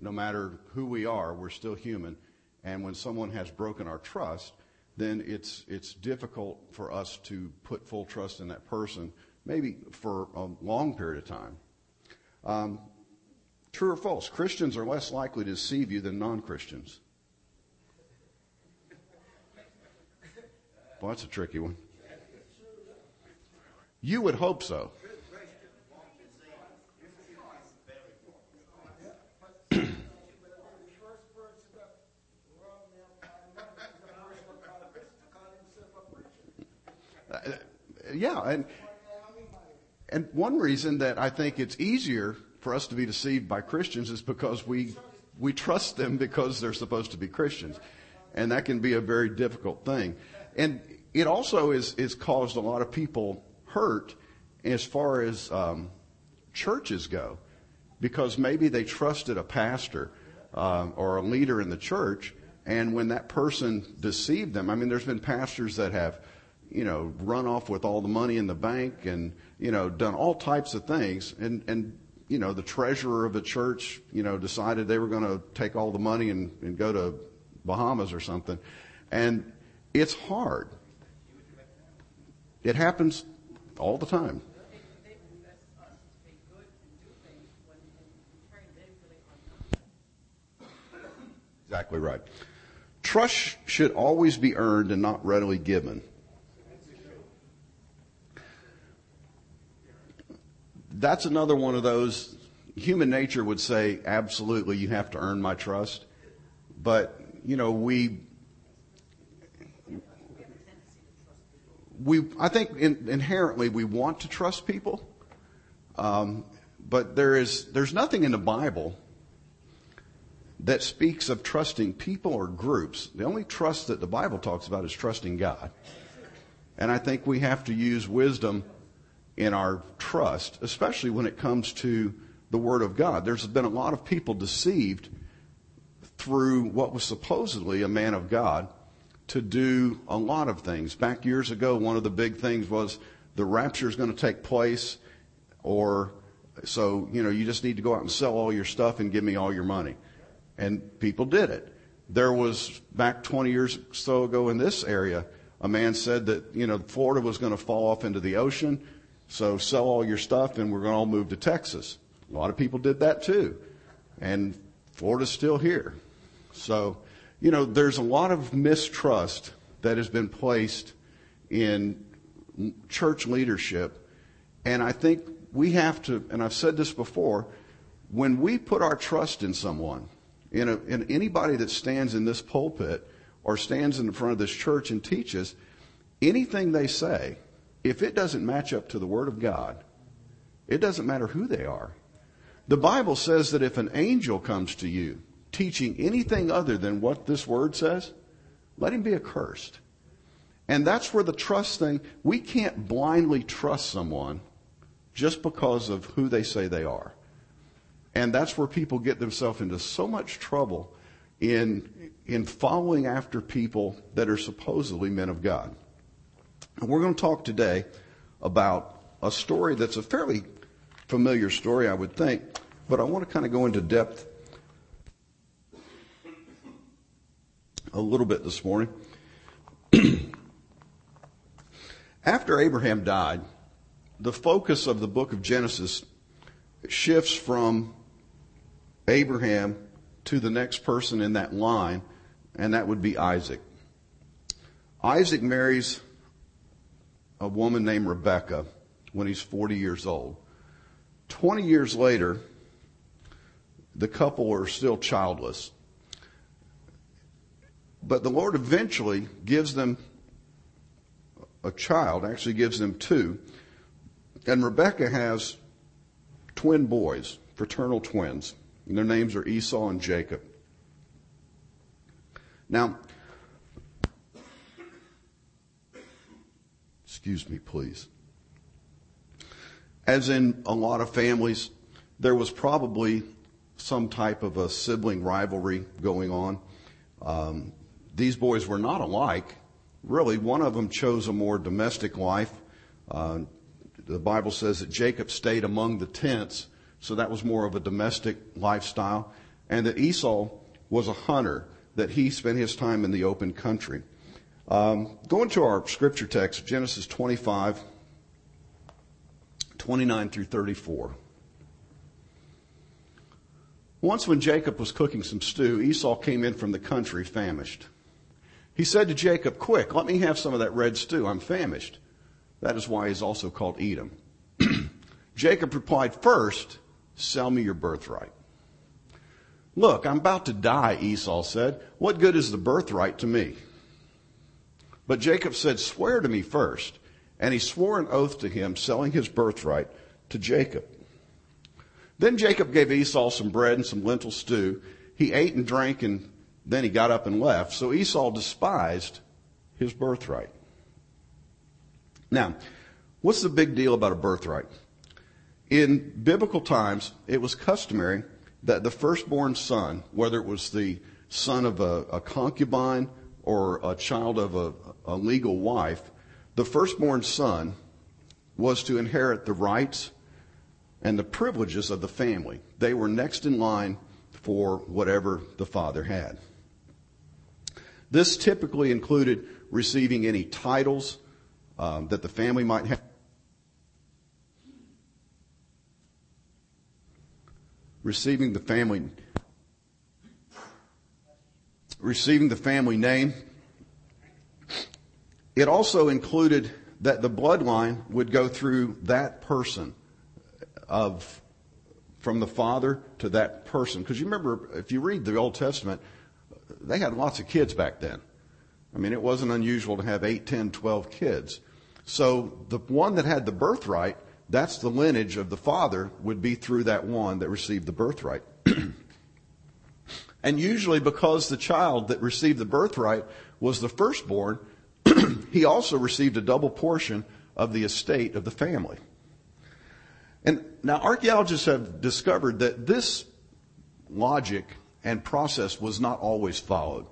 no matter who we are, we're still human. And when someone has broken our trust, then it's, it's difficult for us to put full trust in that person, maybe for a long period of time. Um, true or false? Christians are less likely to deceive you than non-Christians. Well, that's a tricky one. You would hope so. Yeah, and and one reason that I think it's easier for us to be deceived by Christians is because we we trust them because they're supposed to be Christians, and that can be a very difficult thing. And it also is is caused a lot of people hurt as far as um, churches go, because maybe they trusted a pastor um, or a leader in the church, and when that person deceived them, I mean, there's been pastors that have you know, run off with all the money in the bank and, you know, done all types of things. And, and, you know, the treasurer of the church, you know, decided they were going to take all the money and, and go to Bahamas or something. And it's hard. It happens all the time. Exactly right. Trust should always be earned and not readily given. That's another one of those human nature would say absolutely you have to earn my trust. But you know we we i think in, inherently we want to trust people. Um, but there is there's nothing in the bible that speaks of trusting people or groups. The only trust that the bible talks about is trusting god. And i think we have to use wisdom in our trust, especially when it comes to the Word of God. There's been a lot of people deceived through what was supposedly a man of God to do a lot of things. Back years ago, one of the big things was the rapture is going to take place, or so, you know, you just need to go out and sell all your stuff and give me all your money. And people did it. There was, back 20 years or so ago in this area, a man said that, you know, Florida was going to fall off into the ocean. So sell all your stuff and we're going to all move to Texas. A lot of people did that too. And Florida's still here. So, you know, there's a lot of mistrust that has been placed in church leadership. And I think we have to, and I've said this before, when we put our trust in someone, in, a, in anybody that stands in this pulpit or stands in front of this church and teaches, anything they say if it doesn't match up to the Word of God, it doesn't matter who they are. The Bible says that if an angel comes to you teaching anything other than what this Word says, let him be accursed. And that's where the trust thing, we can't blindly trust someone just because of who they say they are. And that's where people get themselves into so much trouble in, in following after people that are supposedly men of God. And we're going to talk today about a story that's a fairly familiar story, I would think, but I want to kind of go into depth a little bit this morning. After Abraham died, the focus of the book of Genesis shifts from Abraham to the next person in that line, and that would be Isaac. Isaac marries a woman named Rebecca when he's 40 years old. 20 years later, the couple are still childless. But the Lord eventually gives them a child, actually gives them two. And Rebecca has twin boys, fraternal twins. And their names are Esau and Jacob. Now, Excuse me, please. As in a lot of families, there was probably some type of a sibling rivalry going on. Um, these boys were not alike. Really, one of them chose a more domestic life. Uh, the Bible says that Jacob stayed among the tents, so that was more of a domestic lifestyle. and that Esau was a hunter, that he spent his time in the open country. Um, going to our scripture text, Genesis 25, 29 through 34. Once when Jacob was cooking some stew, Esau came in from the country famished. He said to Jacob, quick, let me have some of that red stew. I'm famished. That is why he's also called Edom. Jacob replied, first, sell me your birthright. Look, I'm about to die, Esau said. What good is the birthright to me? But Jacob said, swear to me first. And he swore an oath to him, selling his birthright to Jacob. Then Jacob gave Esau some bread and some lentil stew. He ate and drank and then he got up and left. So Esau despised his birthright. Now, what's the big deal about a birthright? In biblical times, it was customary that the firstborn son, whether it was the son of a, a concubine or a child of a, a legal wife, the firstborn son was to inherit the rights and the privileges of the family. They were next in line for whatever the father had. This typically included receiving any titles um, that the family might have. Receiving the family, receiving the family name. It also included that the bloodline would go through that person of from the father to that person. Because you remember, if you read the Old Testament, they had lots of kids back then. I mean, it wasn't unusual to have 8, 10, 12 kids. So the one that had the birthright, that's the lineage of the father, would be through that one that received the birthright. and usually because the child that received the birthright was the firstborn, he also received a double portion of the estate of the family. And now archaeologists have discovered that this logic and process was not always followed.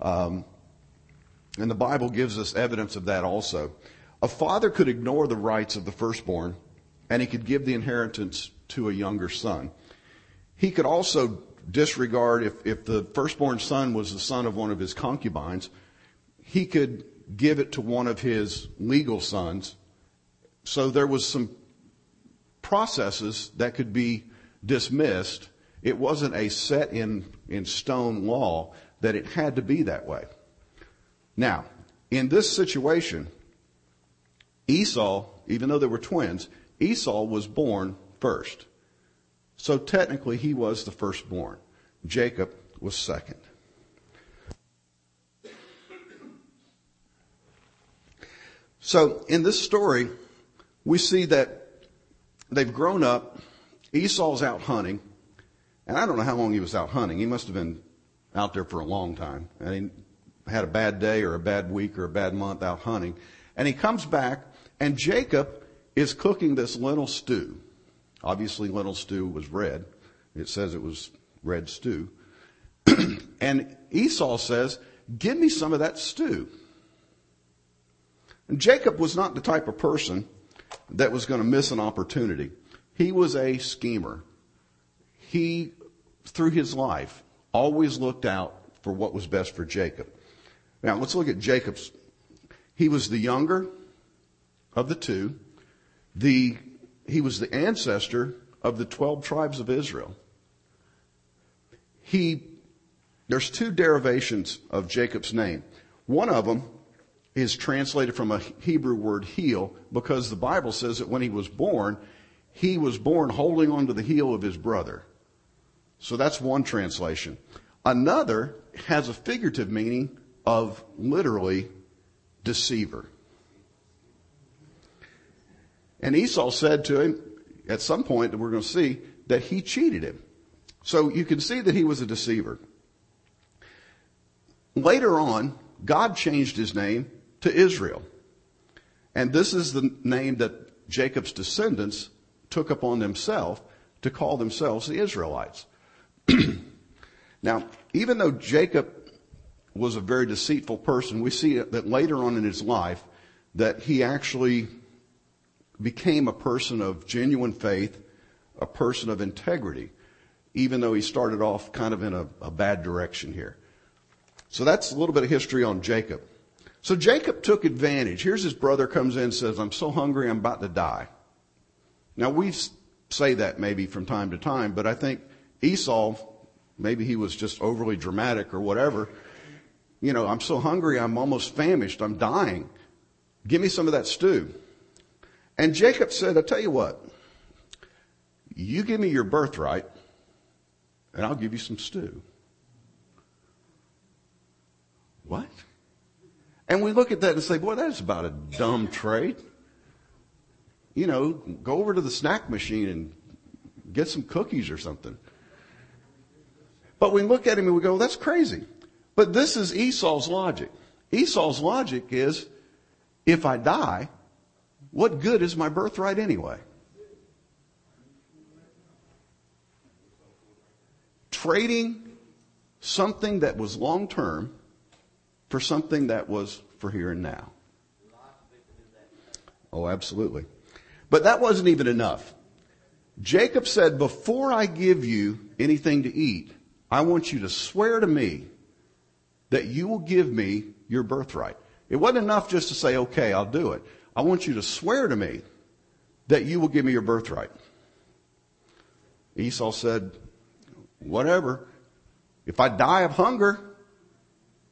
Um, and the Bible gives us evidence of that also. A father could ignore the rights of the firstborn and he could give the inheritance to a younger son. He could also disregard if, if the firstborn son was the son of one of his concubines, he could give it to one of his legal sons. So there was some processes that could be dismissed. It wasn't a set in, in stone law that it had to be that way. Now, in this situation, Esau, even though they were twins, Esau was born first. So technically he was the firstborn. Jacob was second. So in this story, we see that they've grown up. Esau's out hunting. And I don't know how long he was out hunting. He must have been out there for a long time. And he had a bad day or a bad week or a bad month out hunting. And he comes back and Jacob is cooking this lentil stew. Obviously lentil stew was red. It says it was red stew. and Esau says, give me some of that stew. And Jacob was not the type of person that was going to miss an opportunity. He was a schemer. He, through his life, always looked out for what was best for Jacob. Now let's look at Jacob's. He was the younger of the two. The, he was the ancestor of the 12 tribes of Israel. He, there's two derivations of Jacob's name. One of them is translated from a Hebrew word heel because the Bible says that when he was born, he was born holding onto the heel of his brother. So that's one translation. Another has a figurative meaning of literally deceiver. And Esau said to him at some point that we're going to see that he cheated him. So you can see that he was a deceiver. Later on, God changed his name to Israel. And this is the name that Jacob's descendants took upon themselves to call themselves the Israelites. now, even though Jacob was a very deceitful person, we see that later on in his life that he actually became a person of genuine faith, a person of integrity. even though he started off kind of in a, a bad direction here. So that's a little bit of history on Jacob. So Jacob took advantage. Here's his brother comes in and says, I'm so hungry, I'm about to die. Now we say that maybe from time to time, but I think Esau, maybe he was just overly dramatic or whatever. You know, I'm so hungry, I'm almost famished, I'm dying. Give me some of that stew. And Jacob said, I tell you what, you give me your birthright and I'll give you some stew. What? And we look at that and say, boy, that's about a dumb trade. You know, go over to the snack machine and get some cookies or something. But we look at him and we go, that's crazy. But this is Esau's logic. Esau's logic is, if I die, what good is my birthright anyway? Trading something that was long term for something that was for here and now. Oh, absolutely. But that wasn't even enough. Jacob said, before I give you anything to eat, I want you to swear to me that you will give me your birthright. It wasn't enough just to say, okay, I'll do it. I want you to swear to me that you will give me your birthright. Esau said, whatever. If I die of hunger,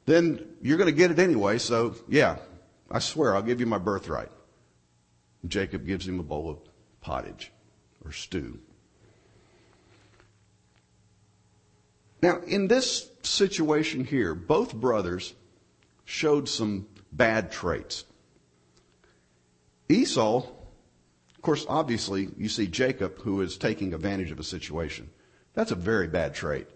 then you're going to get it anyway. So yeah, I swear I'll give you my birthright. Jacob gives him a bowl of pottage or stew. Now, in this situation here, both brothers showed some bad traits. Esau, of course, obviously, you see Jacob who is taking advantage of a situation. That's a very bad trait.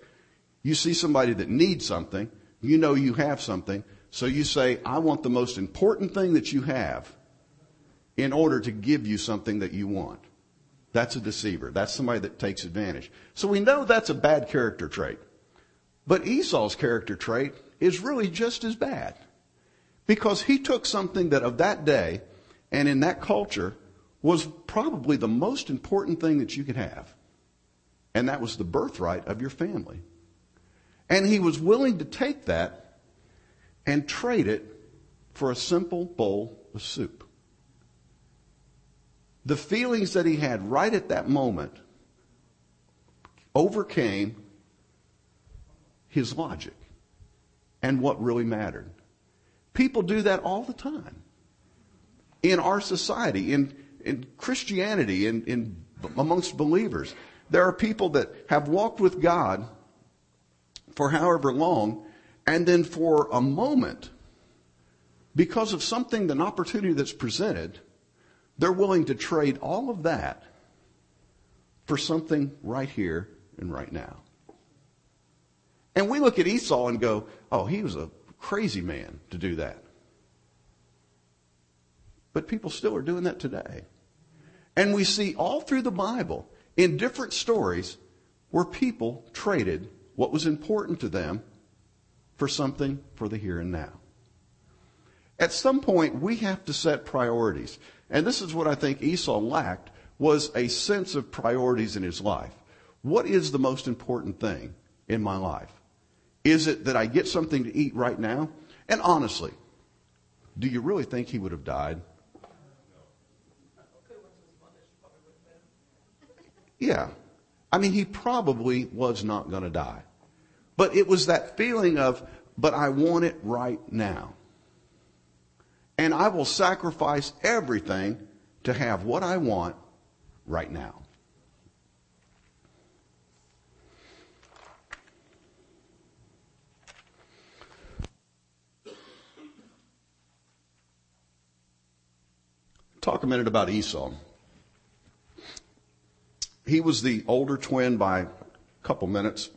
You see somebody that needs something, you know you have something, so you say, I want the most important thing that you have in order to give you something that you want. That's a deceiver. That's somebody that takes advantage. So we know that's a bad character trait. But Esau's character trait is really just as bad. Because he took something that of that day and in that culture was probably the most important thing that you could have. And that was the birthright of your family. And he was willing to take that and trade it for a simple bowl of soup. The feelings that he had right at that moment overcame his logic and what really mattered. People do that all the time in our society, in, in Christianity, in, in amongst believers. There are people that have walked with God for however long, and then for a moment, because of something, an opportunity that's presented, they're willing to trade all of that for something right here and right now. And we look at Esau and go, oh, he was a crazy man to do that. But people still are doing that today. And we see all through the Bible, in different stories, where people traded what was important to them for something for the here and now. At some point, we have to set priorities. And this is what I think Esau lacked was a sense of priorities in his life. What is the most important thing in my life? Is it that I get something to eat right now? And honestly, do you really think he would have died? Yeah. I mean, he probably was not going to die. But it was that feeling of, but I want it right now. And I will sacrifice everything to have what I want right now. Talk a minute about Esau. He was the older twin by a couple minutes.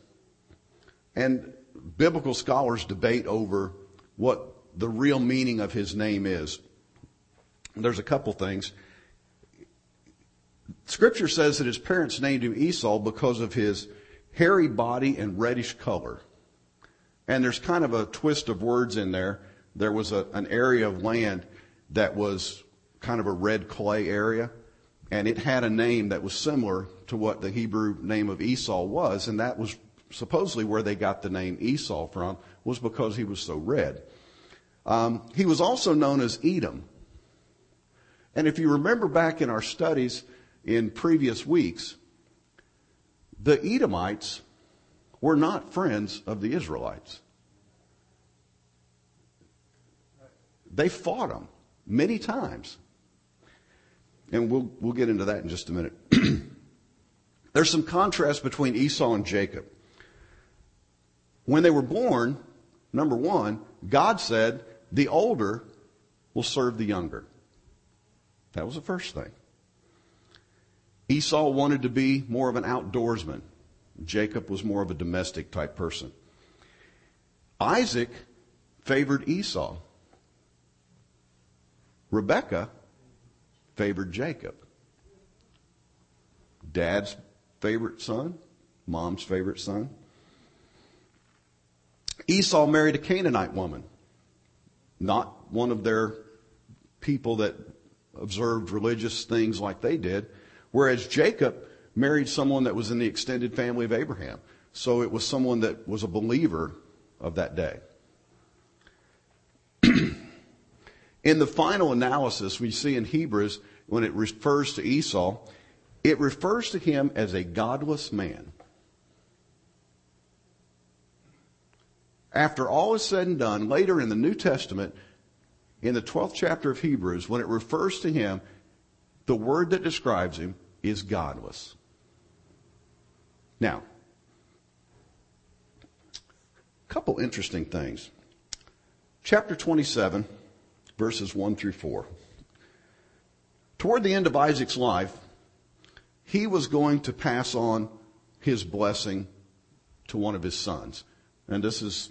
And biblical scholars debate over what the real meaning of his name is. There's a couple things. Scripture says that his parents named him Esau because of his hairy body and reddish color. And there's kind of a twist of words in there. There was a, an area of land that was kind of a red clay area, and it had a name that was similar to what the Hebrew name of Esau was, and that was supposedly where they got the name Esau from, was because he was so red. Um, he was also known as Edom. And if you remember back in our studies in previous weeks, the Edomites were not friends of the Israelites. They fought them many times. And we'll, we'll get into that in just a minute. There's some contrast between Esau and Jacob. When they were born, number one, God said, the older will serve the younger. That was the first thing. Esau wanted to be more of an outdoorsman. Jacob was more of a domestic type person. Isaac favored Esau. Rebecca favored Jacob. Dad's favorite son, mom's favorite son. Esau married a Canaanite woman, not one of their people that observed religious things like they did, whereas Jacob married someone that was in the extended family of Abraham. So it was someone that was a believer of that day. in the final analysis, we see in Hebrews, when it refers to Esau, it refers to him as a godless man. After all is said and done, later in the New Testament, in the 12th chapter of Hebrews, when it refers to him, the word that describes him is godless. Now, a couple interesting things. Chapter 27, verses 1 through 4. Toward the end of Isaac's life, he was going to pass on his blessing to one of his sons. And this is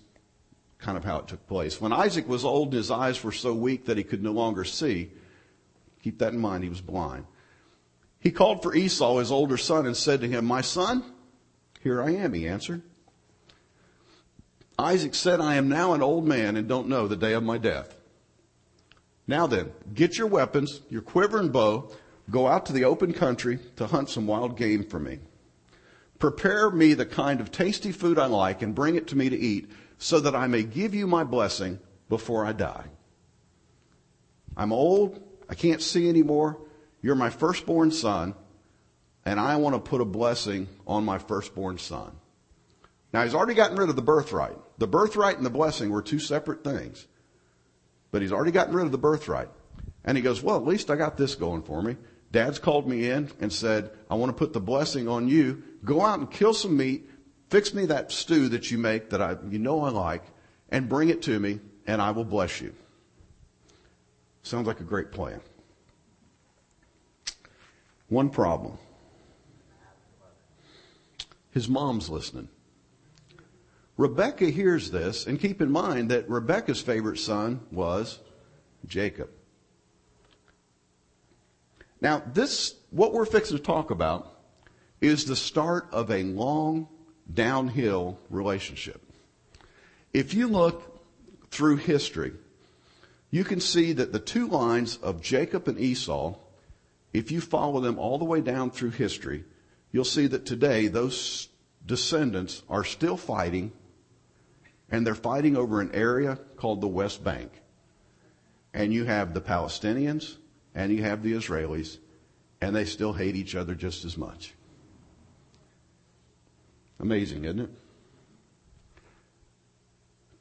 kind of how it took place. When Isaac was old and his eyes were so weak that he could no longer see, keep that in mind, he was blind. He called for Esau, his older son, and said to him, My son, here I am, he answered. Isaac said, I am now an old man and don't know the day of my death. Now then, get your weapons, your quiver and bow, go out to the open country to hunt some wild game for me. Prepare me the kind of tasty food I like and bring it to me to eat so that I may give you my blessing before I die. I'm old. I can't see anymore. You're my firstborn son, and I want to put a blessing on my firstborn son. Now, he's already gotten rid of the birthright. The birthright and the blessing were two separate things. But he's already gotten rid of the birthright. And he goes, Well, at least I got this going for me. Dad's called me in and said, I want to put the blessing on you. Go out and kill some meat, Fix me that stew that you make that I, you know I like and bring it to me and I will bless you. Sounds like a great plan. One problem. His mom's listening. Rebecca hears this, and keep in mind that Rebecca's favorite son was Jacob. Now, this, what we're fixing to talk about, is the start of a long downhill relationship. If you look through history, you can see that the two lines of Jacob and Esau, if you follow them all the way down through history, you'll see that today those descendants are still fighting, and they're fighting over an area called the West Bank. And you have the Palestinians and you have the Israelis, and they still hate each other just as much. Amazing, isn't it?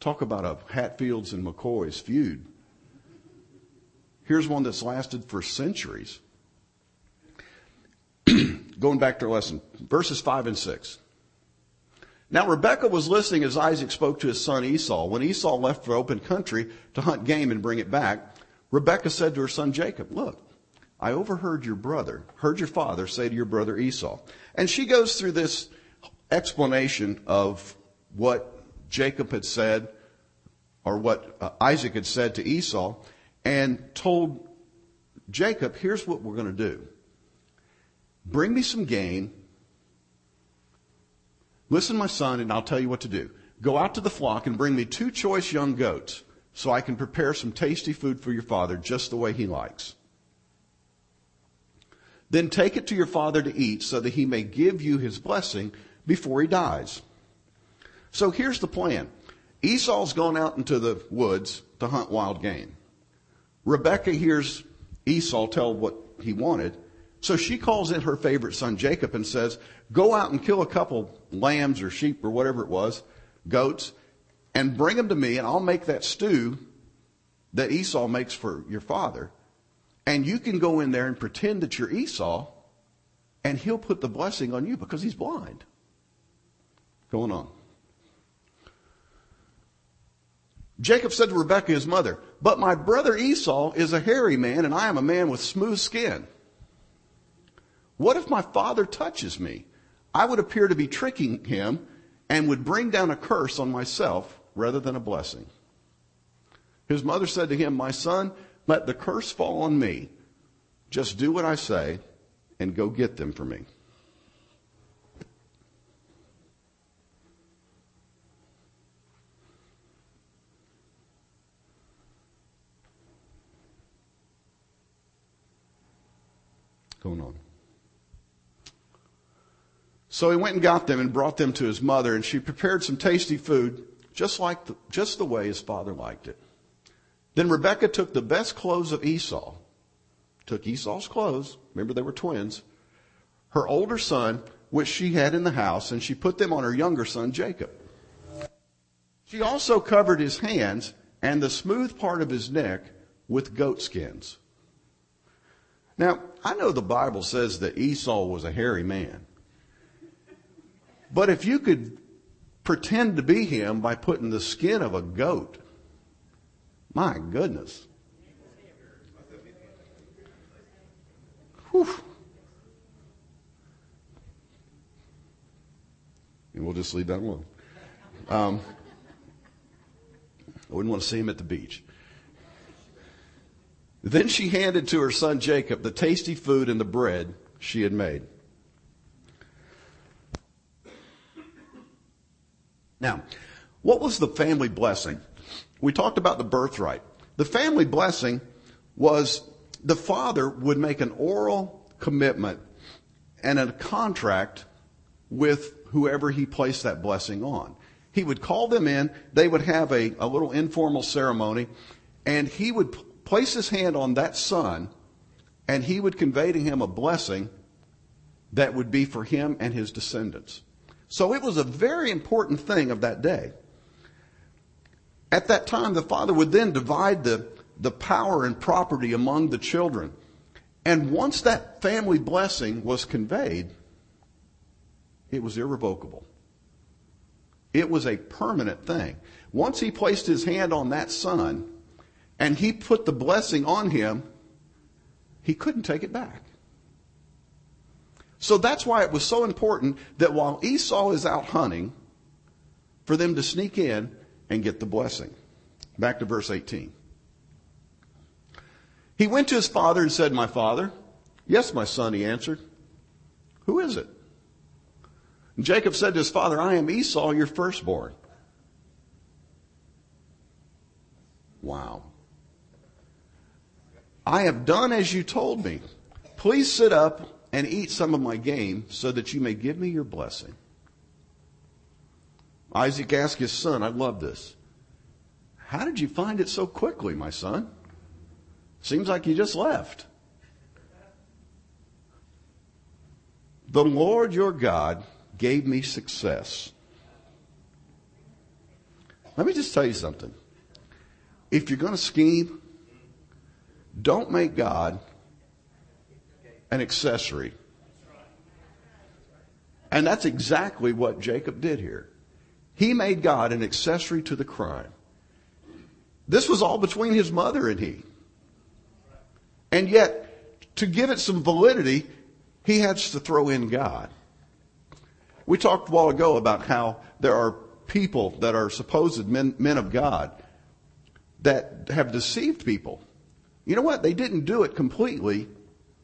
Talk about a Hatfields and McCoys feud. Here's one that's lasted for centuries. Going back to our lesson, verses 5 and 6. Now Rebekah was listening as Isaac spoke to his son Esau. When Esau left for open country to hunt game and bring it back, Rebekah said to her son Jacob, Look, I overheard your brother, heard your father say to your brother Esau. And she goes through this explanation of what Jacob had said or what uh, Isaac had said to Esau and told Jacob, here's what we're going to do. Bring me some game. Listen, my son, and I'll tell you what to do. Go out to the flock and bring me two choice young goats so I can prepare some tasty food for your father just the way he likes. Then take it to your father to eat so that he may give you his blessing before he dies. So here's the plan. Esau's gone out into the woods to hunt wild game. Rebecca hears Esau tell what he wanted. So she calls in her favorite son Jacob and says, go out and kill a couple lambs or sheep or whatever it was, goats, and bring them to me and I'll make that stew that Esau makes for your father. And you can go in there and pretend that you're Esau and he'll put the blessing on you because he's blind. Going on. Jacob said to Rebekah, his mother, but my brother Esau is a hairy man and I am a man with smooth skin. What if my father touches me? I would appear to be tricking him and would bring down a curse on myself rather than a blessing. His mother said to him, my son, let the curse fall on me. Just do what I say and go get them for me. Going on. So he went and got them and brought them to his mother, and she prepared some tasty food, just like the, just the way his father liked it. Then Rebekah took the best clothes of Esau, took Esau's clothes, remember they were twins, her older son, which she had in the house, and she put them on her younger son Jacob. She also covered his hands and the smooth part of his neck with goat skins. Now, I know the Bible says that Esau was a hairy man. But if you could pretend to be him by putting the skin of a goat, my goodness. Whew. And we'll just leave that alone. Um, I wouldn't want to see him at the beach. Then she handed to her son Jacob the tasty food and the bread she had made. Now, what was the family blessing? We talked about the birthright. The family blessing was the father would make an oral commitment and a contract with whoever he placed that blessing on. He would call them in, they would have a, a little informal ceremony, and he would p- place his hand on that son, and he would convey to him a blessing that would be for him and his descendants. So it was a very important thing of that day. At that time, the father would then divide the, the power and property among the children. And once that family blessing was conveyed, it was irrevocable. It was a permanent thing. Once he placed his hand on that son and he put the blessing on him, he couldn't take it back. So that's why it was so important that while Esau is out hunting, for them to sneak in and get the blessing. Back to verse 18. He went to his father and said, My father. Yes, my son, he answered. Who is it? And Jacob said to his father, I am Esau, your firstborn. Wow. I have done as you told me. Please sit up and eat some of my game so that you may give me your blessing. Isaac asked his son, I love this. How did you find it so quickly, my son? Seems like you just left. The Lord your God gave me success. Let me just tell you something. If you're going to scheme, don't make God an accessory. And that's exactly what Jacob did here. He made God an accessory to the crime. This was all between his mother and he. And yet, to give it some validity, he has to throw in God. We talked a while ago about how there are people that are supposed men, men of God that have deceived people. You know what? They didn't do it completely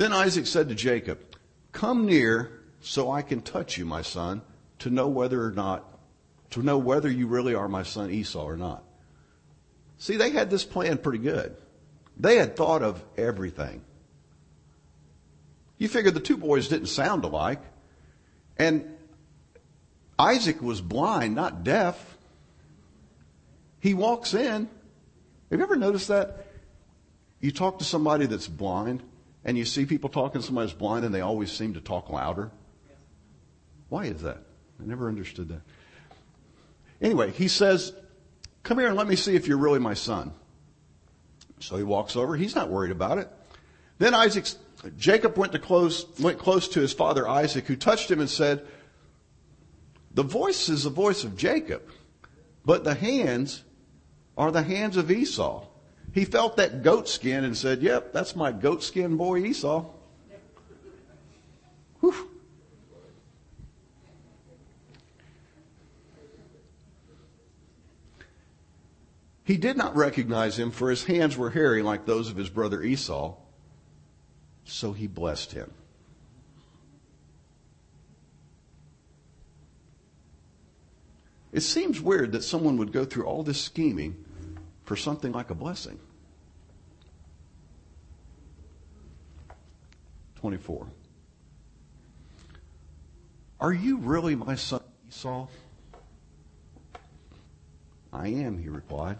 Then Isaac said to Jacob, Come near so I can touch you, my son, to know whether or not, to know whether you really are my son Esau or not. See, they had this plan pretty good. They had thought of everything. You figure the two boys didn't sound alike. And Isaac was blind, not deaf. He walks in. Have you ever noticed that? You talk to somebody that's blind, and you see people talking somebody's blind, and they always seem to talk louder. Why is that? I never understood that. Anyway, he says, Come here and let me see if you're really my son. So he walks over. He's not worried about it. Then Isaac, Jacob went to close, went close to his father Isaac, who touched him and said, The voice is the voice of Jacob, but the hands are the hands of Esau. He felt that goat skin and said, Yep, that's my goat skin boy Esau. Whew. He did not recognize him, for his hands were hairy like those of his brother Esau. So he blessed him. It seems weird that someone would go through all this scheming for something like a blessing. 24. Are you really my son Esau? I am, he replied.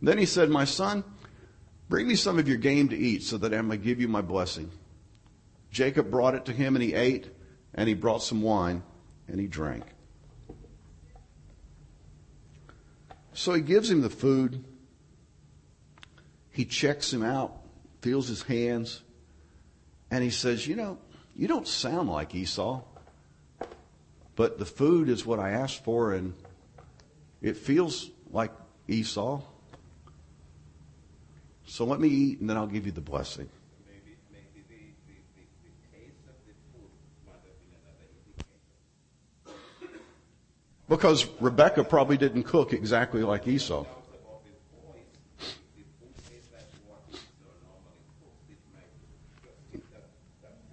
Then he said, My son, bring me some of your game to eat so that I may give you my blessing. Jacob brought it to him and he ate, and he brought some wine and he drank. So he gives him the food. He checks him out, feels his hands, and he says, You know, you don't sound like Esau, but the food is what I asked for, and it feels like Esau. So let me eat, and then I'll give you the blessing. Maybe, maybe the, the, the, the taste of the food might have been another indication. Because Rebecca probably didn't cook exactly like Esau.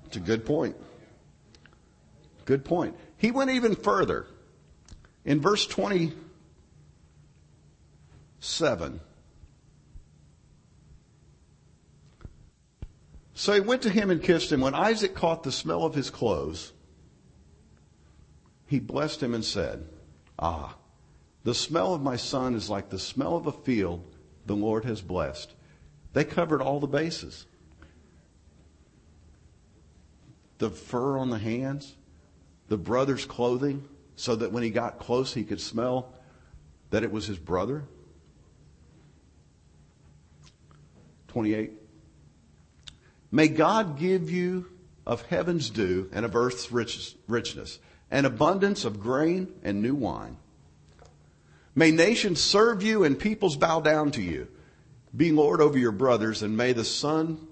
It's a good point. Good point. He went even further. In verse 27, so he went to him and kissed him. When Isaac caught the smell of his clothes, he blessed him and said, Ah, the smell of my son is like the smell of a field the Lord has blessed. They covered all the bases. The fur on the hands, the brother's clothing, so that when he got close, he could smell that it was his brother. 28. May God give you of heaven's dew and of earth's rich, richness, an abundance of grain and new wine. May nations serve you and peoples bow down to you. Be Lord over your brothers, and may the son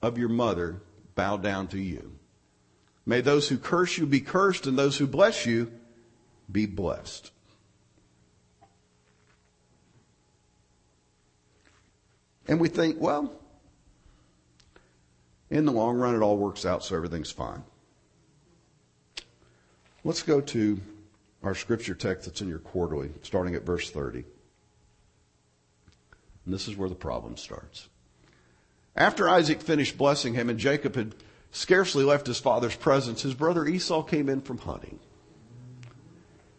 of your mother bow down to you. May those who curse you be cursed, and those who bless you be blessed. And we think, well, in the long run, it all works out, so everything's fine. Let's go to our scripture text that's in your quarterly, starting at verse 30. And this is where the problem starts. After Isaac finished blessing him and Jacob had scarcely left his father's presence, his brother Esau came in from hunting.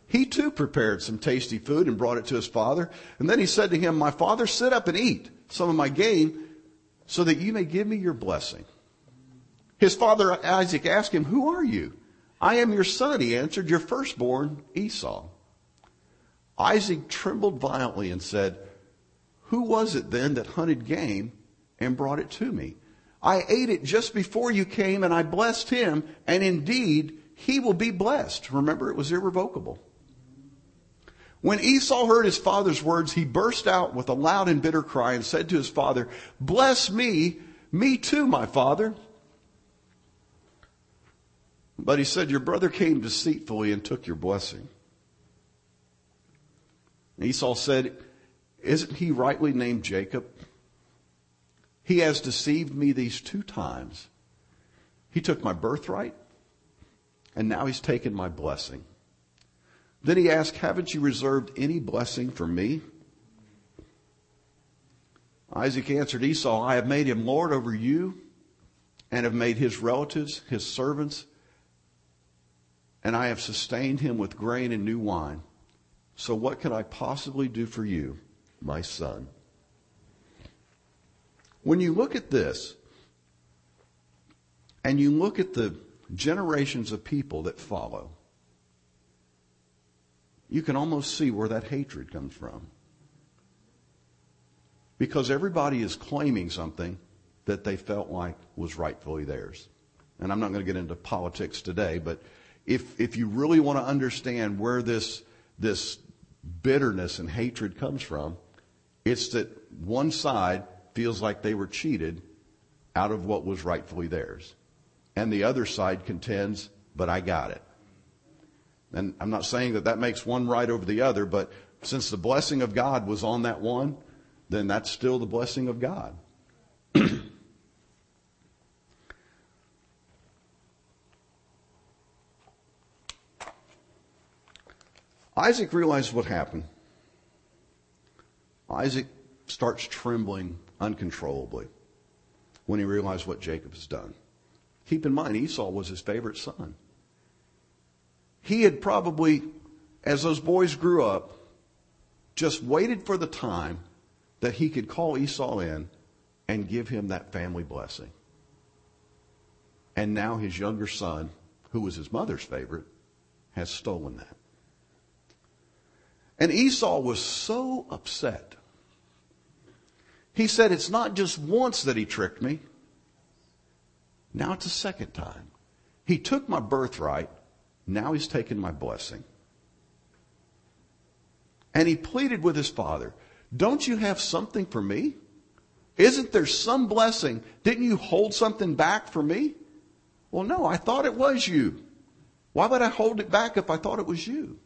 He too prepared some tasty food and brought it to his father. And then he said to him, My father, sit up and eat some of my game so that you may give me your blessing. His father Isaac asked him, Who are you? I am your son, he answered, your firstborn, Esau. Isaac trembled violently and said, Who was it then that hunted game and brought it to me? I ate it just before you came and I blessed him, and indeed he will be blessed. Remember, it was irrevocable. When Esau heard his father's words, he burst out with a loud and bitter cry and said to his father, Bless me, me too, my father. But he said, Your brother came deceitfully and took your blessing. Esau said, Isn't he rightly named Jacob? He has deceived me these two times. He took my birthright, and now he's taken my blessing. Then he asked, Haven't you reserved any blessing for me? Isaac answered Esau, I have made him Lord over you and have made his relatives his servants, and I have sustained him with grain and new wine. So what can I possibly do for you, my son? When you look at this, and you look at the generations of people that follow, you can almost see where that hatred comes from. Because everybody is claiming something that they felt like was rightfully theirs. And I'm not going to get into politics today, but if, if you really want to understand where this, this bitterness and hatred comes from, it's that one side feels like they were cheated out of what was rightfully theirs. And the other side contends, but I got it. And I'm not saying that that makes one right over the other, but since the blessing of God was on that one, then that's still the blessing of God. Isaac realizes what happened. Isaac starts trembling uncontrollably when he realizes what Jacob has done. Keep in mind, Esau was his favorite son. He had probably, as those boys grew up, just waited for the time that he could call Esau in and give him that family blessing. And now his younger son, who was his mother's favorite, has stolen that. And Esau was so upset. He said, It's not just once that he tricked me. Now it's a second time. He took my birthright. Now he's taken my blessing. And he pleaded with his father, Don't you have something for me? Isn't there some blessing? Didn't you hold something back for me? Well, no, I thought it was you. Why would I hold it back if I thought it was you?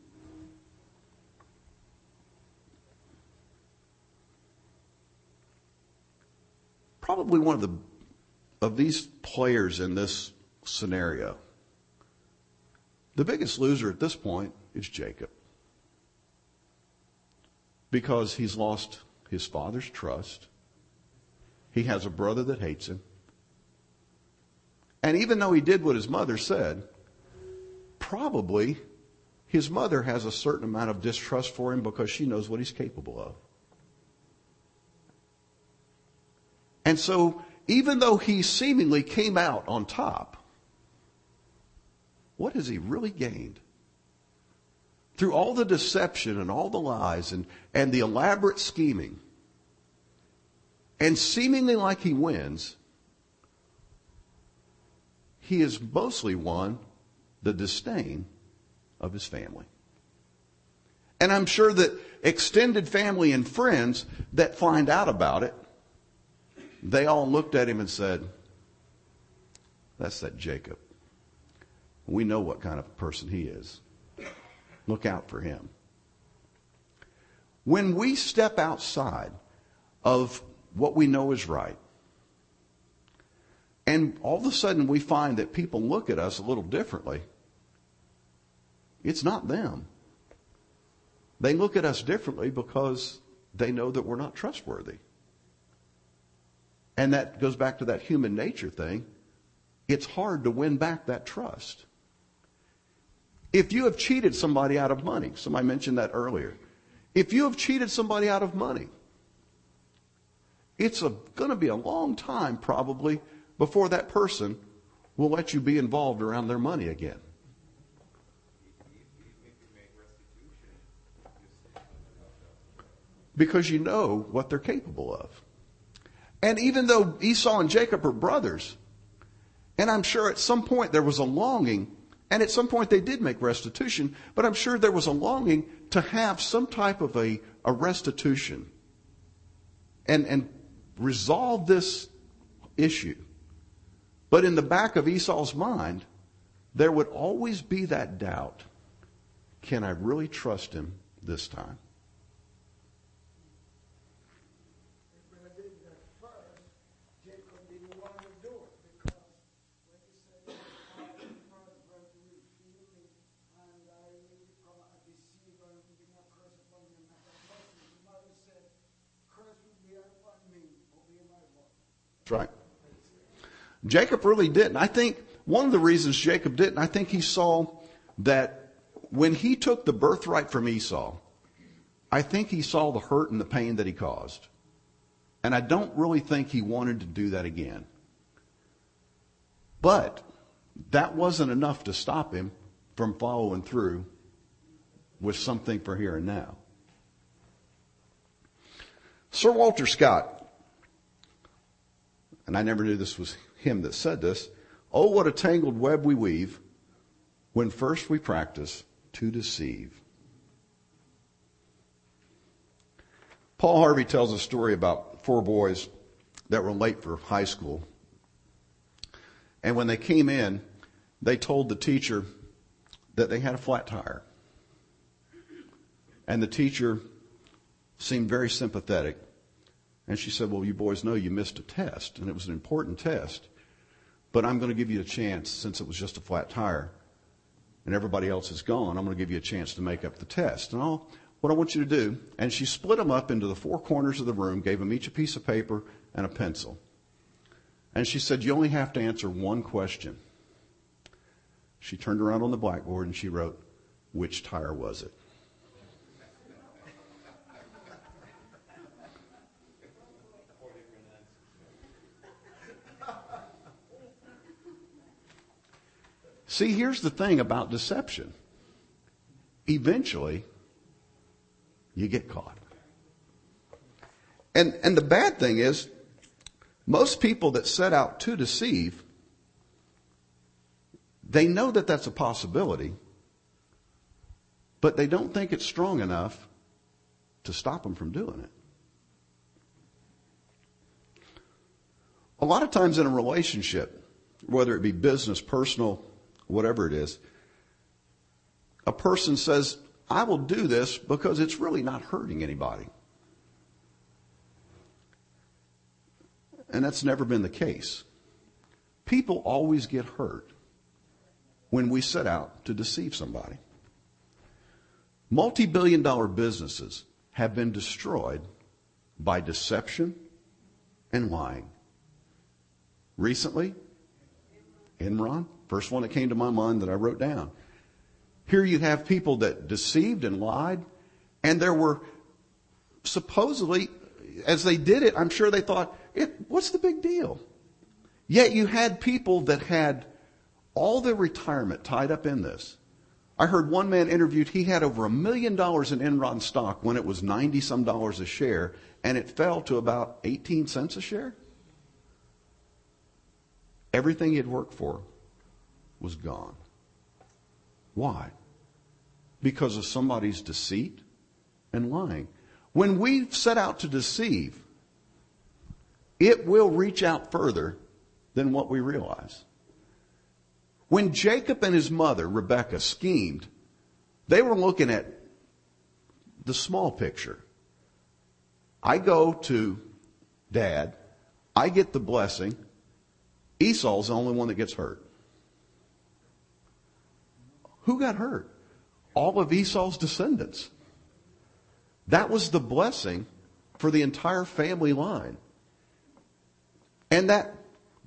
Probably one of the of these players in this scenario. The biggest loser at this point is Jacob. Because he's lost his father's trust. He has a brother that hates him. And even though he did what his mother said, probably his mother has a certain amount of distrust for him because she knows what he's capable of. And so, even though he seemingly came out on top, what has he really gained? Through all the deception and all the lies and, and the elaborate scheming, and seemingly like he wins, he has mostly won the disdain of his family. And I'm sure that extended family and friends that find out about it they all looked at him and said, That's that Jacob. We know what kind of person he is. Look out for him. When we step outside of what we know is right, and all of a sudden we find that people look at us a little differently, it's not them. They look at us differently because they know that we're not trustworthy. And that goes back to that human nature thing. It's hard to win back that trust. If you have cheated somebody out of money, somebody mentioned that earlier. If you have cheated somebody out of money, it's going to be a long time probably before that person will let you be involved around their money again. Because you know what they're capable of. And even though Esau and Jacob are brothers, and I'm sure at some point there was a longing, and at some point they did make restitution, but I'm sure there was a longing to have some type of a, a restitution and, and resolve this issue. But in the back of Esau's mind there would always be that doubt. Can I really trust him this time? But I think at first, Jacob didn't want to do it because when he said, I am first going to refuse me and I will become a deceiver and will bring a curse upon me and not a blessing. The mother said, curse will be upon me, obey my word. That's right. Jacob really didn't. I think one of the reasons Jacob didn't, I think he saw that when he took the birthright from Esau, I think he saw the hurt and the pain that he caused. And I don't really think he wanted to do that again. But that wasn't enough to stop him from following through with something for here and now. Sir Walter Scott, and I never knew this was him that said this, oh, what a tangled web we weave when first we practice to deceive. Paul Harvey tells a story about four boys that were late for high school. And when they came in, they told the teacher that they had a flat tire. And the teacher seemed very sympathetic. And she said, Well, you boys know you missed a test, and it was an important test. But I'm going to give you a chance, since it was just a flat tire, and everybody else is gone, I'm going to give you a chance to make up the test. And all, what I want you to do, and she split them up into the four corners of the room, gave them each a piece of paper and a pencil. And she said, You only have to answer one question. She turned around on the blackboard and she wrote, Which tire was it? See, here's the thing about deception. Eventually, you get caught. And, and the bad thing is, most people that set out to deceive, they know that that's a possibility, but they don't think it's strong enough to stop them from doing it. A lot of times in a relationship, whether it be business, personal, whatever it is, a person says, I will do this because it's really not hurting anybody. And that's never been the case. People always get hurt when we set out to deceive somebody. Multi billion dollar businesses have been destroyed by deception and lying. Recently, Enron, first one that came to my mind that I wrote down. Here you have people that deceived and lied, and there were supposedly, as they did it, I'm sure they thought, what's the big deal? Yet you had people that had all their retirement tied up in this. I heard one man interviewed, he had over a million dollars in Enron stock when it was 90 some dollars a share, and it fell to about 18 cents a share. Everything he had worked for was gone. Why? Because of somebody's deceit and lying. When we set out to deceive, it will reach out further than what we realize. When Jacob and his mother, Rebecca, schemed, they were looking at the small picture. I go to dad, I get the blessing, Esau's the only one that gets hurt. Who got hurt? All of Esau's descendants. That was the blessing for the entire family line. And that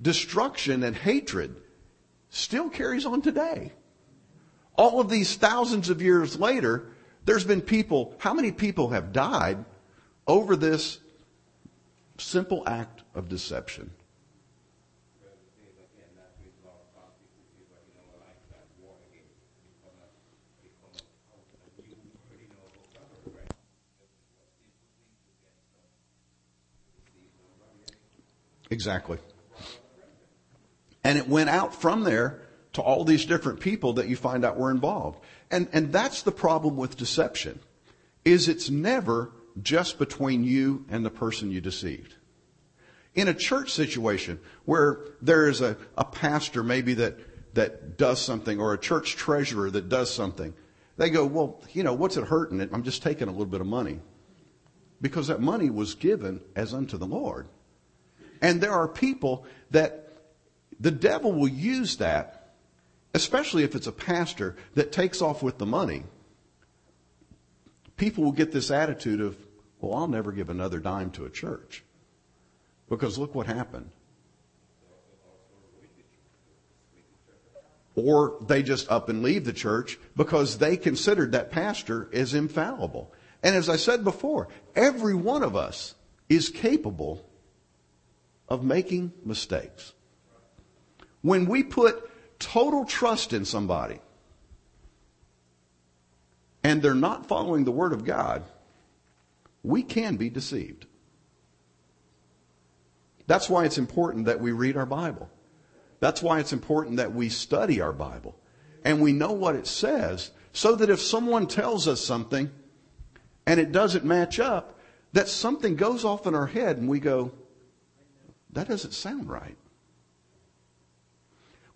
destruction and hatred still carries on today. All of these thousands of years later, there's been people, how many people have died over this simple act of deception? Exactly. And it went out from there to all these different people that you find out were involved. And, and that's the problem with deception, is it's never just between you and the person you deceived. In a church situation where there is a, a pastor maybe that, that does something or a church treasurer that does something, they go, well, you know, what's it hurting? I'm just taking a little bit of money. Because that money was given as unto the Lord. And there are people that the devil will use that, especially if it's a pastor that takes off with the money. People will get this attitude of, well, I'll never give another dime to a church. Because look what happened. Or they just up and leave the church because they considered that pastor as infallible. And as I said before, every one of us is capable of making mistakes. When we put total trust in somebody and they're not following the Word of God, we can be deceived. That's why it's important that we read our Bible. That's why it's important that we study our Bible and we know what it says so that if someone tells us something and it doesn't match up, that something goes off in our head and we go, that doesn't sound right.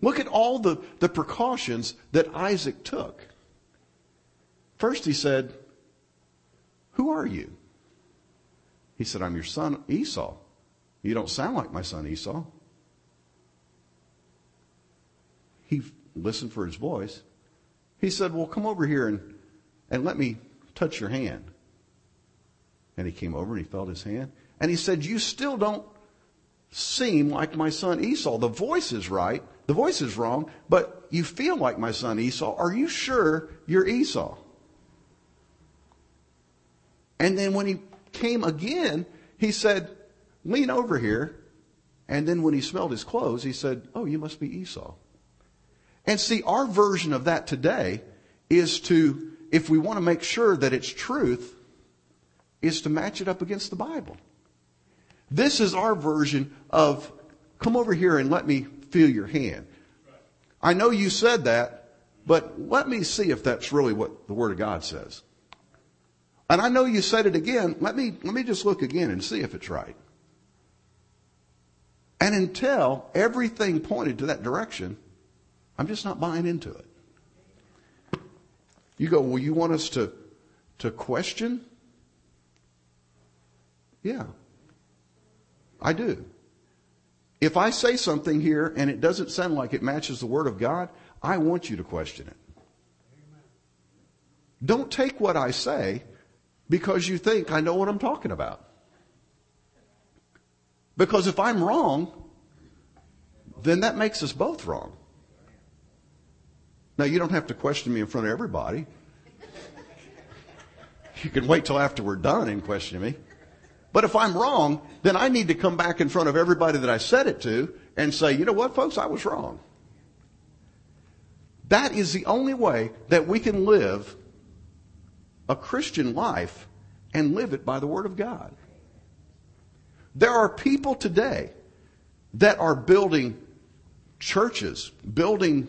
Look at all the, the precautions that Isaac took. First, he said, Who are you? He said, I'm your son Esau. You don't sound like my son Esau. He listened for his voice. He said, Well, come over here and, and let me touch your hand. And he came over and he felt his hand. And he said, You still don't seem like my son Esau. The voice is right. The voice is wrong, but you feel like my son Esau. Are you sure you're Esau? And then when he came again, he said, lean over here. And then when he smelled his clothes, he said, oh, you must be Esau. And see, our version of that today is to, if we want to make sure that it's truth, is to match it up against the Bible. This is our version of come over here and let me feel your hand. I know you said that, but let me see if that's really what the Word of God says. And I know you said it again. Let me, let me just look again and see if it's right. And until everything pointed to that direction, I'm just not buying into it. You go, well, you want us to, to question? Yeah. I do. If I say something here and it doesn't sound like it matches the Word of God, I want you to question it. Don't take what I say because you think I know what I'm talking about. Because if I'm wrong, then that makes us both wrong. Now, you don't have to question me in front of everybody. You can wait till after we're done and question me. But if I'm wrong, then I need to come back in front of everybody that I said it to and say, you know what, folks, I was wrong. That is the only way that we can live a Christian life and live it by the Word of God. There are people today that are building churches, building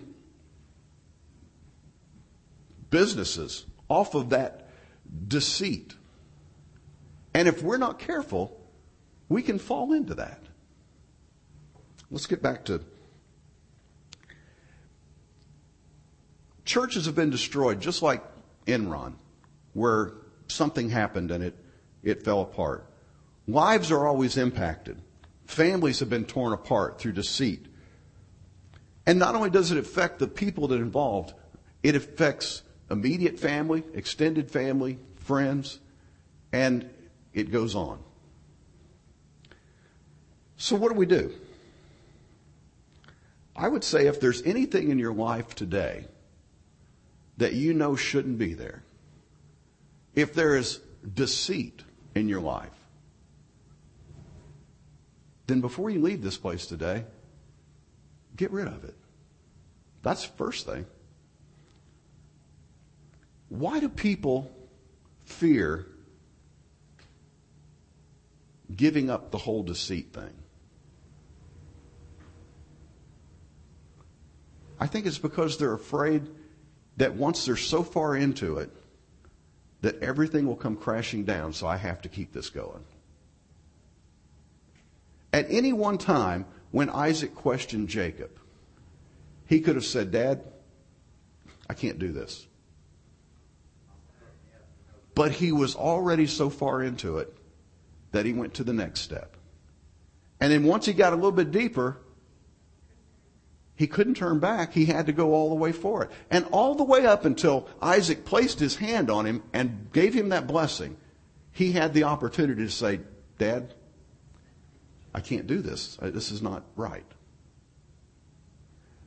businesses off of that deceit. And if we're not careful, we can fall into that. Let's get back to churches have been destroyed just like Enron, where something happened and it, it fell apart. Lives are always impacted. Families have been torn apart through deceit. And not only does it affect the people that are involved, it affects immediate family, extended family, friends, and it goes on. So, what do we do? I would say if there's anything in your life today that you know shouldn't be there, if there is deceit in your life, then before you leave this place today, get rid of it. That's the first thing. Why do people fear giving up the whole deceit thing? I think it's because they're afraid that once they're so far into it, that everything will come crashing down, so I have to keep this going. At any one time, when Isaac questioned Jacob, he could have said, Dad, I can't do this. But he was already so far into it that he went to the next step. And then once he got a little bit deeper, he couldn't turn back. He had to go all the way for it. And all the way up until Isaac placed his hand on him and gave him that blessing, he had the opportunity to say, Dad, I can't do this. Uh, this is not right.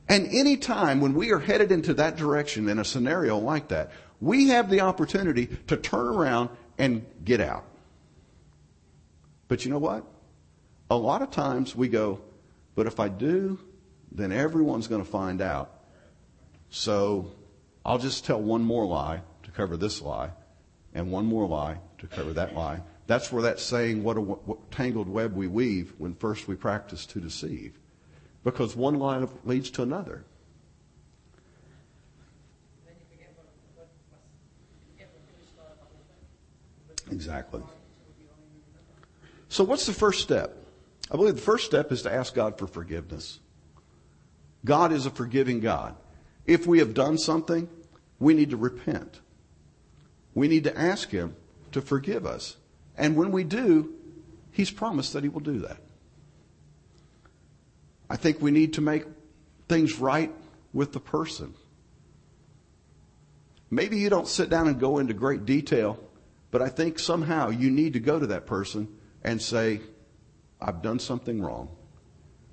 And any time when we are headed into that direction in a scenario like that, we have the opportunity to turn around and get out. But you know what? A lot of times we go, but if I do, then everyone's going to find out. So I'll just tell one more lie to cover this lie, and one more lie to cover that lie. That's where that saying, what a what tangled web we weave, when first we practice to deceive. Because one lie leads to another. Exactly. So, what's the first step? I believe the first step is to ask God for forgiveness. God is a forgiving God. If we have done something, we need to repent. We need to ask Him to forgive us. And when we do, He's promised that He will do that. I think we need to make things right with the person. Maybe you don't sit down and go into great detail, but I think somehow you need to go to that person and say, I've done something wrong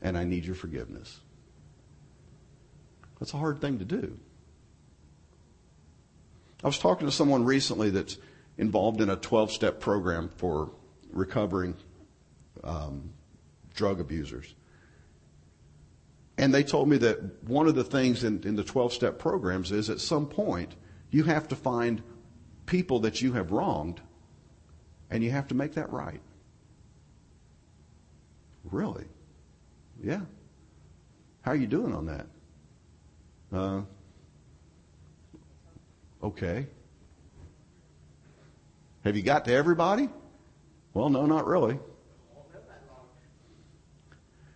and I need your forgiveness. That's a hard thing to do. I was talking to someone recently that's involved in a 12 step program for recovering um, drug abusers. And they told me that one of the things in, in the 12 step programs is at some point you have to find people that you have wronged and you have to make that right. Really? Yeah. How are you doing on that? Uh, okay. Have you got to everybody? Well, no, not really.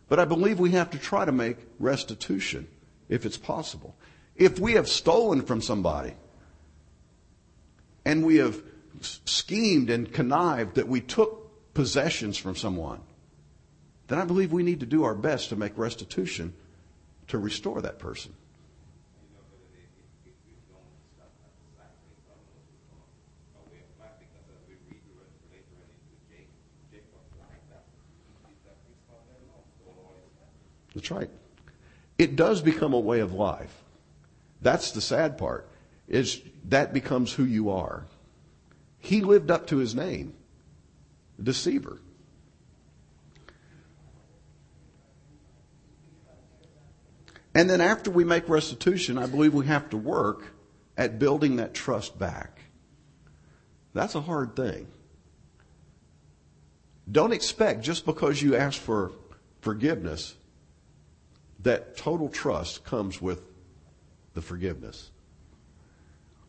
But I believe we have to try to make restitution if it's possible. If we have stolen from somebody and we have schemed and connived that we took possessions from someone, then I believe we need to do our best to make restitution to restore that person. That's right. It does become a way of life. That's the sad part. Is that becomes who you are. He lived up to his name, deceiver. And then after we make restitution, I believe we have to work at building that trust back. That's a hard thing. Don't expect just because you ask for forgiveness that total trust comes with the forgiveness.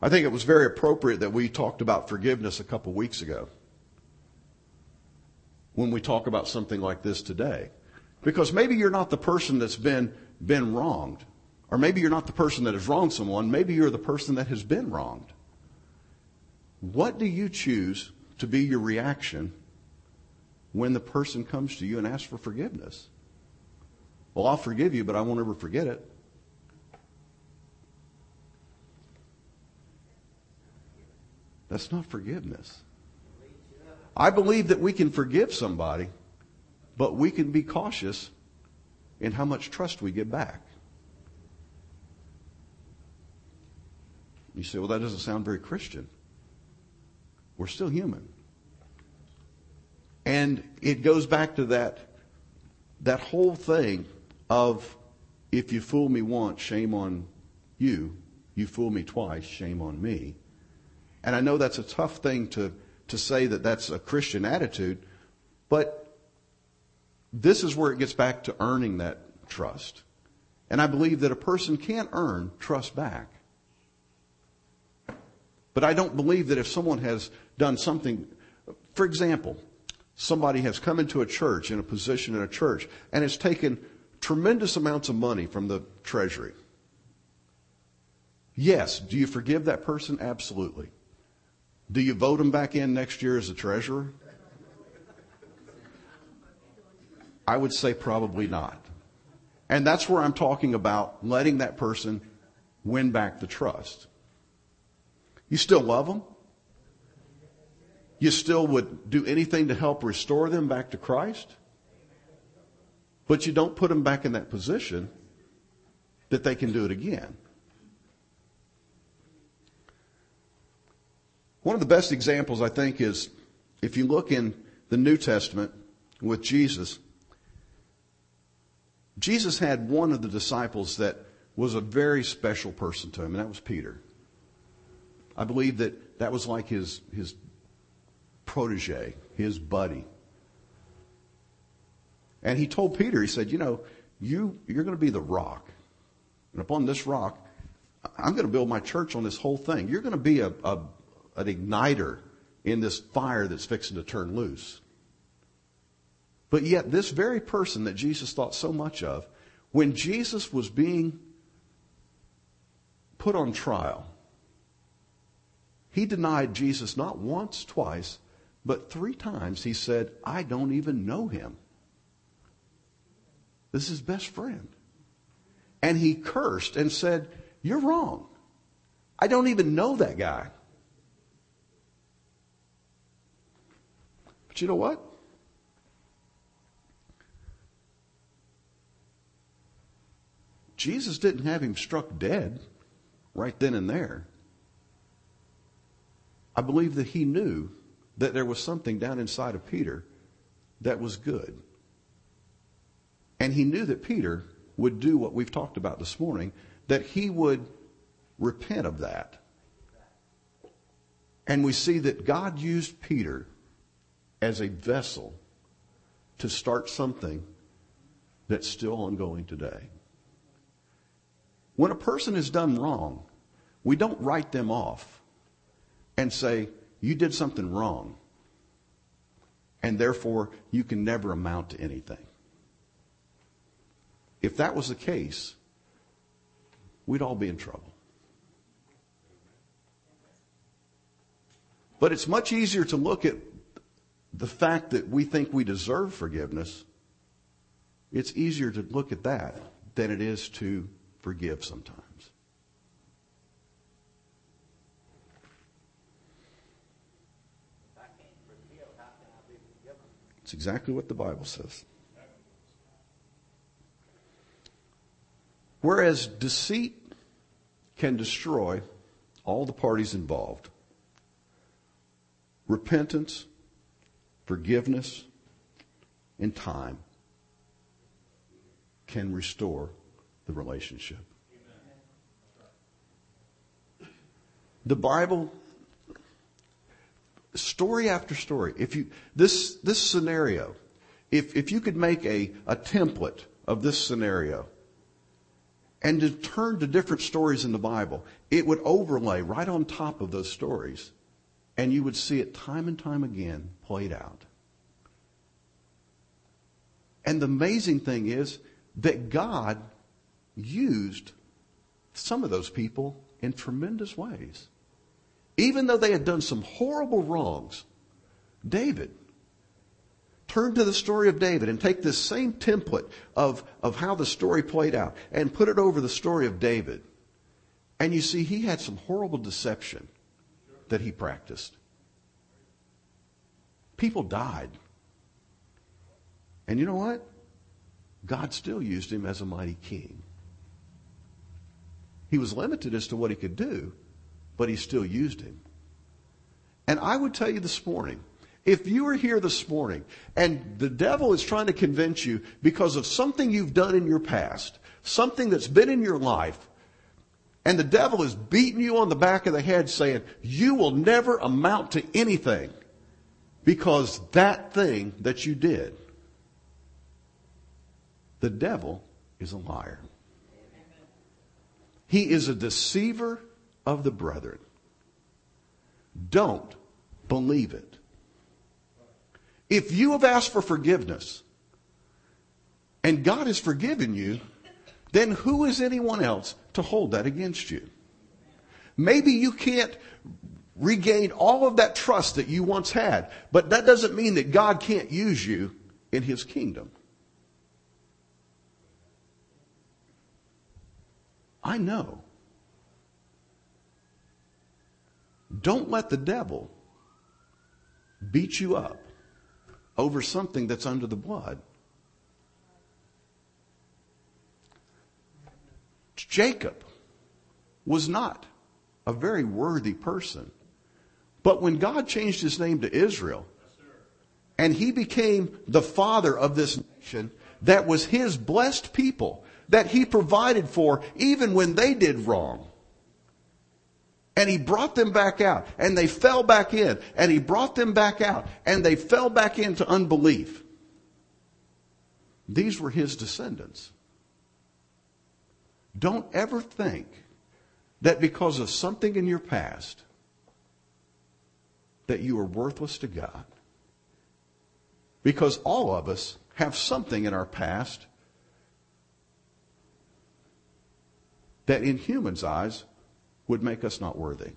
I think it was very appropriate that we talked about forgiveness a couple weeks ago when we talk about something like this today. Because maybe you're not the person that's been, been wronged. Or maybe you're not the person that has wronged someone. Maybe you're the person that has been wronged. What do you choose to be your reaction when the person comes to you and asks for forgiveness? Well, I'll forgive you, but I won't ever forget it. That's not forgiveness. I believe that we can forgive somebody, but we can be cautious in how much trust we get back. You say, well, that doesn't sound very Christian. We're still human. And it goes back to that, that whole thing of if you fool me once, shame on you. You fool me twice, shame on me. And I know that's a tough thing to, to say that that's a Christian attitude, but this is where it gets back to earning that trust. And I believe that a person can't earn trust back. But I don't believe that if someone has done something, for example, somebody has come into a church, in a position in a church, and has taken tremendous amounts of money from the treasury. Yes. Do you forgive that person? Absolutely. Do you vote him back in next year as a treasurer? I would say probably not. And that's where I'm talking about letting that person win back the trust. You still love them? You still would do anything to help restore them back to Christ? But you don't put them back in that position that they can do it again. One of the best examples, I think, is if you look in the New Testament with Jesus, Jesus had one of the disciples that was a very special person to him, and that was Peter. I believe that that was like his, his protege, his buddy. And he told Peter, he said, you know, you, you're going to be the rock. And upon this rock, I'm going to build my church on this whole thing. You're going to be a, a an igniter in this fire that's fixing to turn loose. But yet, this very person that Jesus thought so much of, when Jesus was being put on trial, he denied Jesus not once, twice, but three times. He said, I don't even know him. This is his best friend. And he cursed and said, You're wrong. I don't even know that guy. But you know what? Jesus didn't have him struck dead right then and there. I believe that he knew that there was something down inside of Peter that was good. And he knew that Peter would do what we've talked about this morning, that he would repent of that. And we see that God used Peter as a vessel to start something that's still ongoing today. When a person has done wrong, we don't write them off and say, you did something wrong, and therefore you can never amount to anything. If that was the case, we'd all be in trouble. But it's much easier to look at the fact that we think we deserve forgiveness. It's easier to look at that than it is to forgive sometimes. It's exactly what the Bible says. Whereas deceit can destroy all the parties involved, repentance, forgiveness, and time can restore the relationship. The Bible, story after story, if you, this, this scenario, if, if you could make a, a template of this scenario and to turn to different stories in the Bible, it would overlay right on top of those stories and you would see it time and time again played out. And the amazing thing is that God used some of those people in tremendous ways. Even though they had done some horrible wrongs, David, turn to the story of David and take this same template of, of how the story played out and put it over the story of David. And you see, he had some horrible deception that he practiced. People died. And you know what? God still used him as a mighty king. He was limited as to what he could do, but he still used him. And I would tell you this morning, if you are here this morning and the devil is trying to convince you because of something you've done in your past, something that's been in your life, and the devil is beating you on the back of the head saying, you will never amount to anything because that thing that you did, the devil is a liar. He is a deceiver of the brethren. Don't believe it. If you have asked for forgiveness and God has forgiven you, then who is anyone else to hold that against you? Maybe you can't regain all of that trust that you once had, but that doesn't mean that God can't use you in His kingdom. I know. Don't let the devil beat you up over something that's under the blood. Jacob was not a very worthy person. But when God changed his name to Israel, and he became the father of this nation that was his blessed people that he provided for even when they did wrong. And he brought them back out and they fell back in and he brought them back out and they fell back into unbelief. These were his descendants. Don't ever think that because of something in your past that you are worthless to God. Because all of us have something in our past that in humans' eyes would make us not worthy.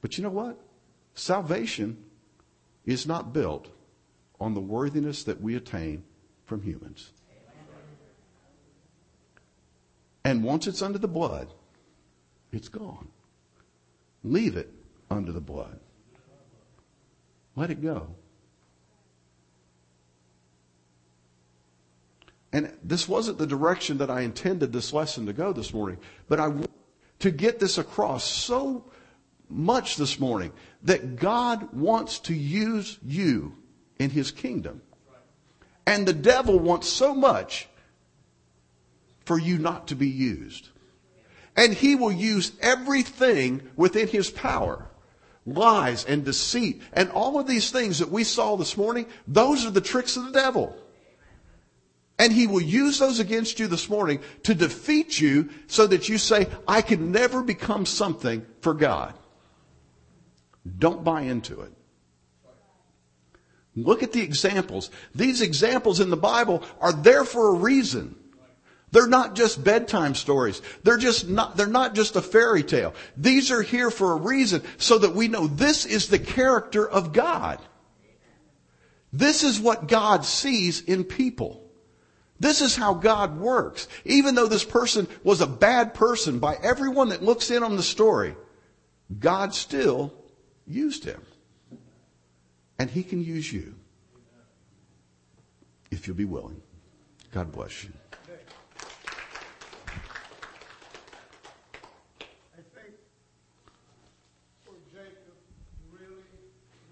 But you know what? Salvation is not built on the worthiness that we attain from humans. And once it's under the blood, it's gone. Leave it under the blood. Let it go. And this wasn't the direction that I intended this lesson to go this morning, but I want to get this across so much this morning that God wants to use you in his kingdom. And the devil wants so much for you not to be used. And he will use everything within his power. Lies and deceit and all of these things that we saw this morning, those are the tricks of the devil. And he will use those against you this morning to defeat you so that you say, I can never become something for God. Don't buy into it. Look at the examples. These examples in the Bible are there for a reason. They're not just bedtime stories. They're just not, they're not just a fairy tale. These are here for a reason so that we know this is the character of God. This is what God sees in people. This is how God works. Even though this person was a bad person by everyone that looks in on the story, God still used him. And he can use you if you'll be willing. God bless you. I think for Jacob, really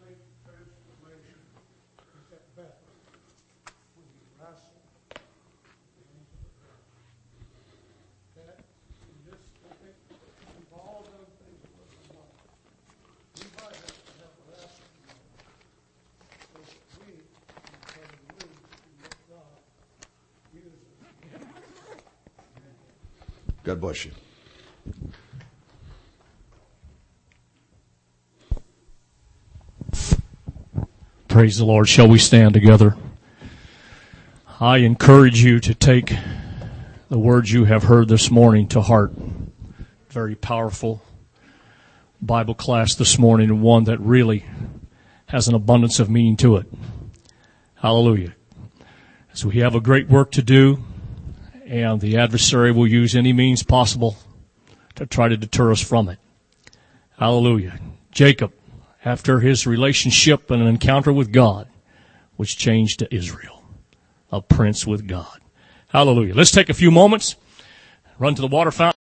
make transformation is at Bethel when he wrestled into the ground. That, in this, I think, we've all done things with the Lord. We might have to have a wrestling match so that we can come loose and let God use us. Bless you. Praise the Lord. Shall we stand together? I encourage you to take the words you have heard this morning to heart. Very powerful Bible class this morning and one that really has an abundance of meaning to it. Hallelujah. So we have a great work to do and the adversary will use any means possible to try to deter us from it. Hallelujah. Jacob, after his relationship and an encounter with God, was changed to Israel, a prince with God. Hallelujah. Let's take a few moments, run to the water fountain.